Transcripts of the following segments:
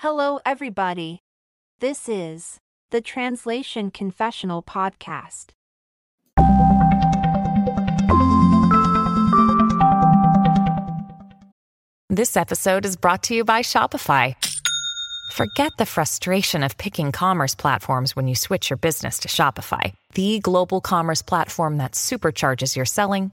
Hello, everybody. This is the Translation Confessional Podcast. This episode is brought to you by Shopify. Forget the frustration of picking commerce platforms when you switch your business to Shopify, the global commerce platform that supercharges your selling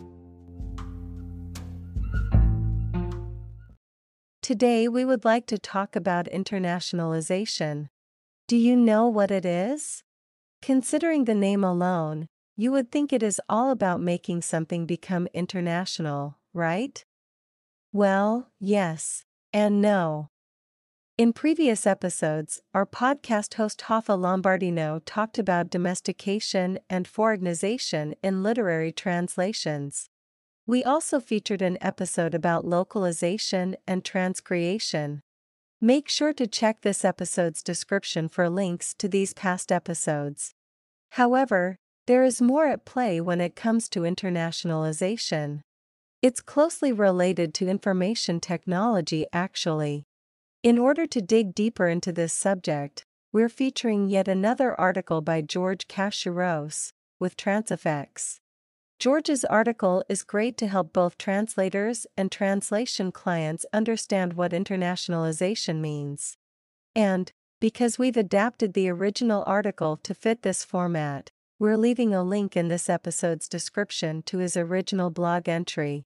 Today, we would like to talk about internationalization. Do you know what it is? Considering the name alone, you would think it is all about making something become international, right? Well, yes, and no. In previous episodes, our podcast host Rafa Lombardino talked about domestication and foreignization in literary translations. We also featured an episode about localization and transcreation. Make sure to check this episode's description for links to these past episodes. However, there is more at play when it comes to internationalization. It's closely related to information technology, actually. In order to dig deeper into this subject, we're featuring yet another article by George Kasheros with Transifex. George's article is great to help both translators and translation clients understand what internationalization means. And, because we've adapted the original article to fit this format, we're leaving a link in this episode's description to his original blog entry.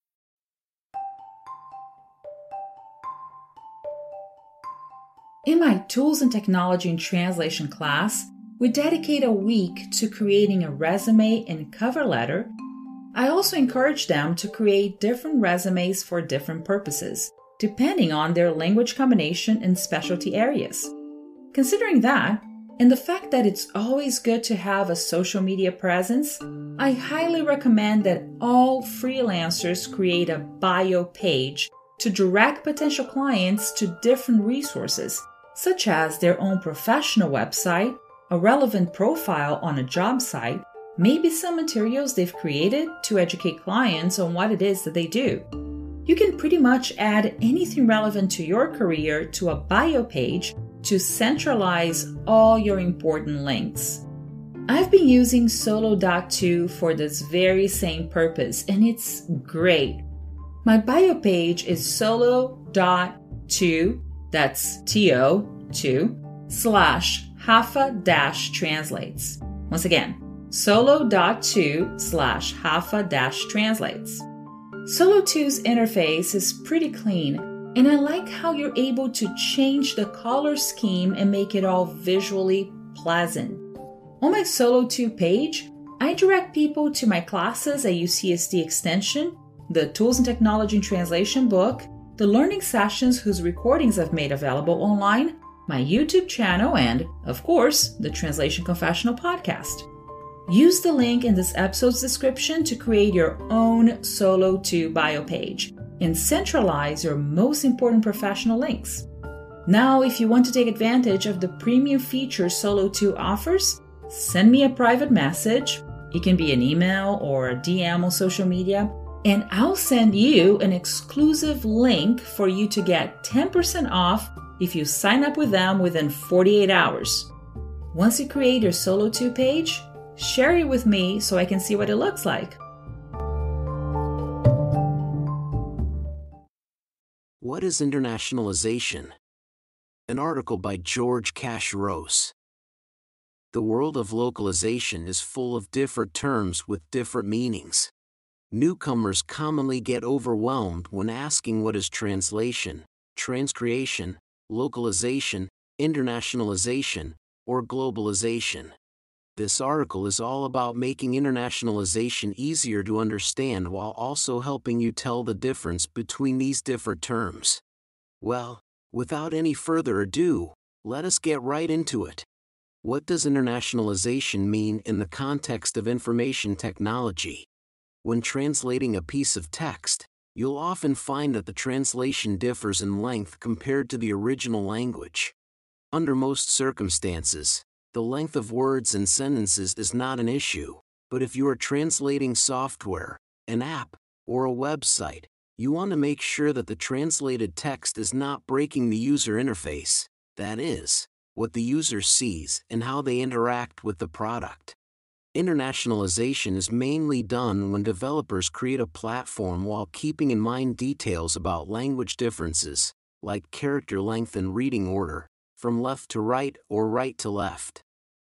In my Tools and Technology in Translation class, we dedicate a week to creating a resume and cover letter. I also encourage them to create different resumes for different purposes, depending on their language combination and specialty areas. Considering that, and the fact that it's always good to have a social media presence, I highly recommend that all freelancers create a bio page to direct potential clients to different resources such as their own professional website, a relevant profile on a job site, maybe some materials they've created to educate clients on what it is that they do. You can pretty much add anything relevant to your career to a bio page to centralize all your important links. I've been using Solo.to for this very same purpose, and it's great. My bio page is solo.to that's to 2 slash Rafa dash translates. Once again, solo.to slash Hafa dash translates. Solo.to's interface is pretty clean, and I like how you're able to change the color scheme and make it all visually pleasant. On my Solo.to page, I direct people to my classes at UCSD Extension, the Tools and Technology and Translation book, the learning sessions whose recordings I've made available online, my YouTube channel, and, of course, the Translation Confessional podcast. Use the link in this episode's description to create your own Solo.to bio page and centralize your most important professional links. Now, if you want to take advantage of the premium features Solo.to offers, send me a private message. It can be an email or a DM on social media and I'll send you an exclusive link for you to get 10% off if you sign up with them within 48 hours. Once you create your Solo.to page, share it with me so I can see what it looks like. What is internationalization? An article by George Kasheros. The world of localization is full of different terms with different meanings. Newcomers commonly get overwhelmed when asking what is translation, transcreation, localization, internationalization, or globalization. This article is all about making internationalization easier to understand while also helping you tell the difference between these different terms. Well, without any further ado, let us get right into it. What does internationalization mean in the context of information technology? When translating a piece of text, you'll often find that the translation differs in length compared to the original language. Under most circumstances, the length of words and sentences is not an issue, but if you are translating software, an app, or a website, you want to make sure that the translated text is not breaking the user interface, that is, what the user sees, and how they interact with the product. Internationalization is mainly done when developers create a platform while keeping in mind details about language differences, like character length and reading order, from left to right or right to left.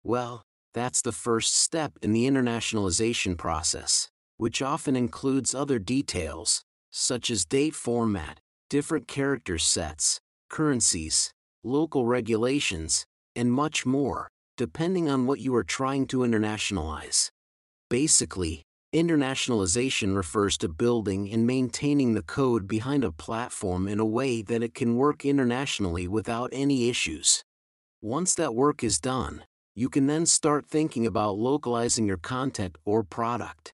Well, that's the first step in the internationalization process, which often includes other details, such as date format, different character sets, currencies, local regulations, and much more, depending on what you are trying to internationalize. Basically, internationalization refers to building and maintaining the code behind a platform in a way that it can work internationally without any issues. Once that work is done, you can then start thinking about localizing your content or product.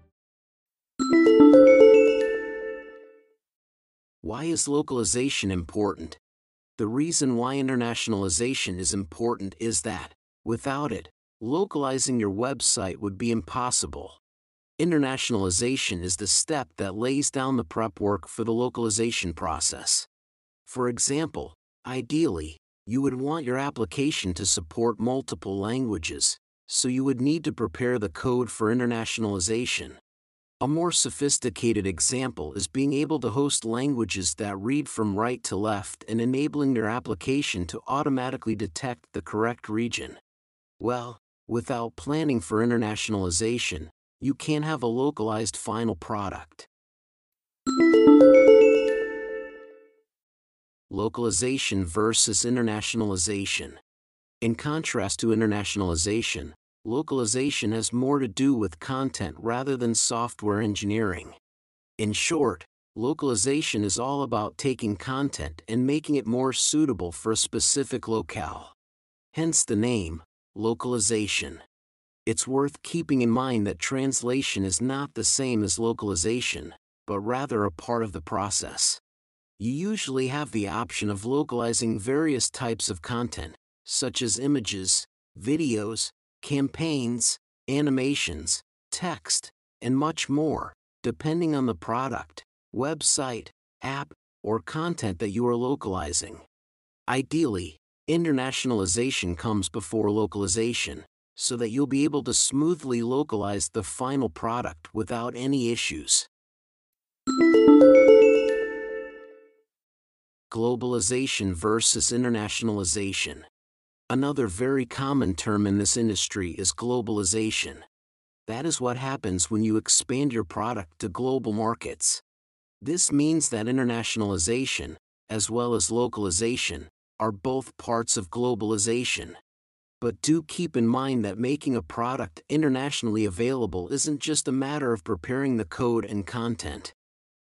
Why is localization important? The reason why internationalization is important is that, without it, localizing your website would be impossible. Internationalization is the step that lays down the prep work for the localization process. For example, ideally, you would want your application to support multiple languages, so you would need to prepare the code for internationalization. A more sophisticated example is being able to host languages that read from right to left and enabling your application to automatically detect the correct region. Well, without planning for internationalization, you can't have a localized final product. Localization versus internationalization. In contrast to internationalization, localization has more to do with content rather than software engineering. In short, localization is all about taking content and making it more suitable for a specific locale. Hence the name, localization. It's worth keeping in mind that translation is not the same as localization, but rather a part of the process. You usually have the option of localizing various types of content, such as images, videos, campaigns, animations, text, and much more, depending on the product, website, app, or content that you are localizing. Ideally, internationalization comes before localization, so that you'll be able to smoothly localize the final product without any issues. Globalization versus internationalization. Another very common term in this industry is globalization. That is what happens when you expand your product to global markets. This means that internationalization, as well as localization, are both parts of globalization. But do keep in mind that making a product internationally available isn't just a matter of preparing the code and content.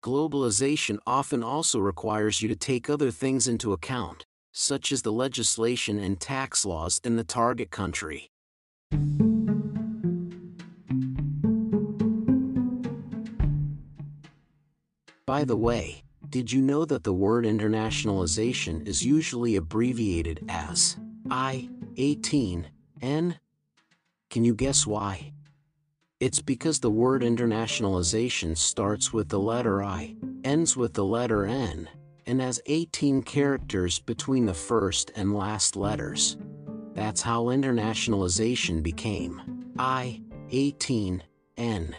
Globalization often also requires you to take other things into account, such as the legislation and tax laws in the target country. By the way, did you know that the word internationalization is usually abbreviated as I 18 N Can you guess why? It's because the word internationalization starts with the letter I, ends with the letter N, and has 18 characters between the first and last letters. That's how internationalization became. I, 18, N.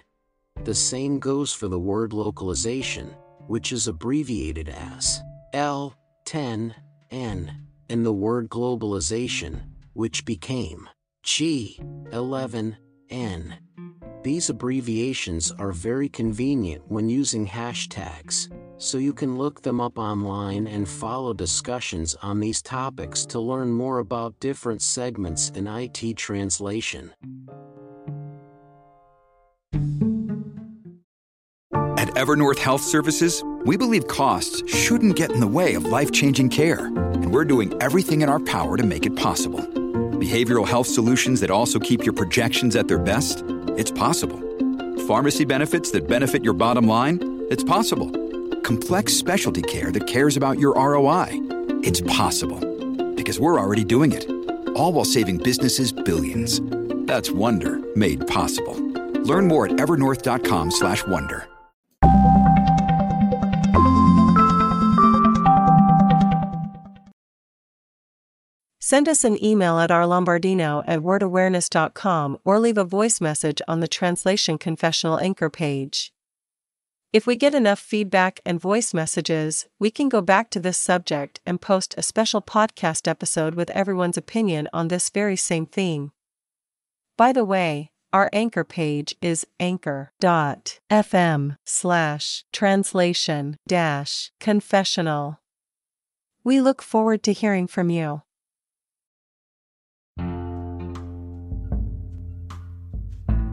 The same goes for the word localization, which is abbreviated as L, 10, N, and the word globalization, which became G, 11, N. These abbreviations are very convenient when using hashtags, so you can look them up online and follow discussions on these topics to learn more about different segments in IT translation. At Evernorth Health Services, we believe costs shouldn't get in the way of life changing care, and we're doing everything in our power to make it possible. Behavioral health solutions that also keep your projections at their best? It's possible. Pharmacy benefits that benefit your bottom line? It's possible. Complex specialty care that cares about your ROI? It's possible. Because we're already doing it. All while saving businesses billions. That's Wonder made possible. Learn more at evernorth.com/wonder. Send us an email at rlombardino at wordawareness.com or leave a voice message on the Translation Confessional Anchor page. If we get enough feedback and voice messages, we can go back to this subject and post a special podcast episode with everyone's opinion on this very same theme. By the way, our anchor page is anchor.fm slash translation dash confessional. We look forward to hearing from you.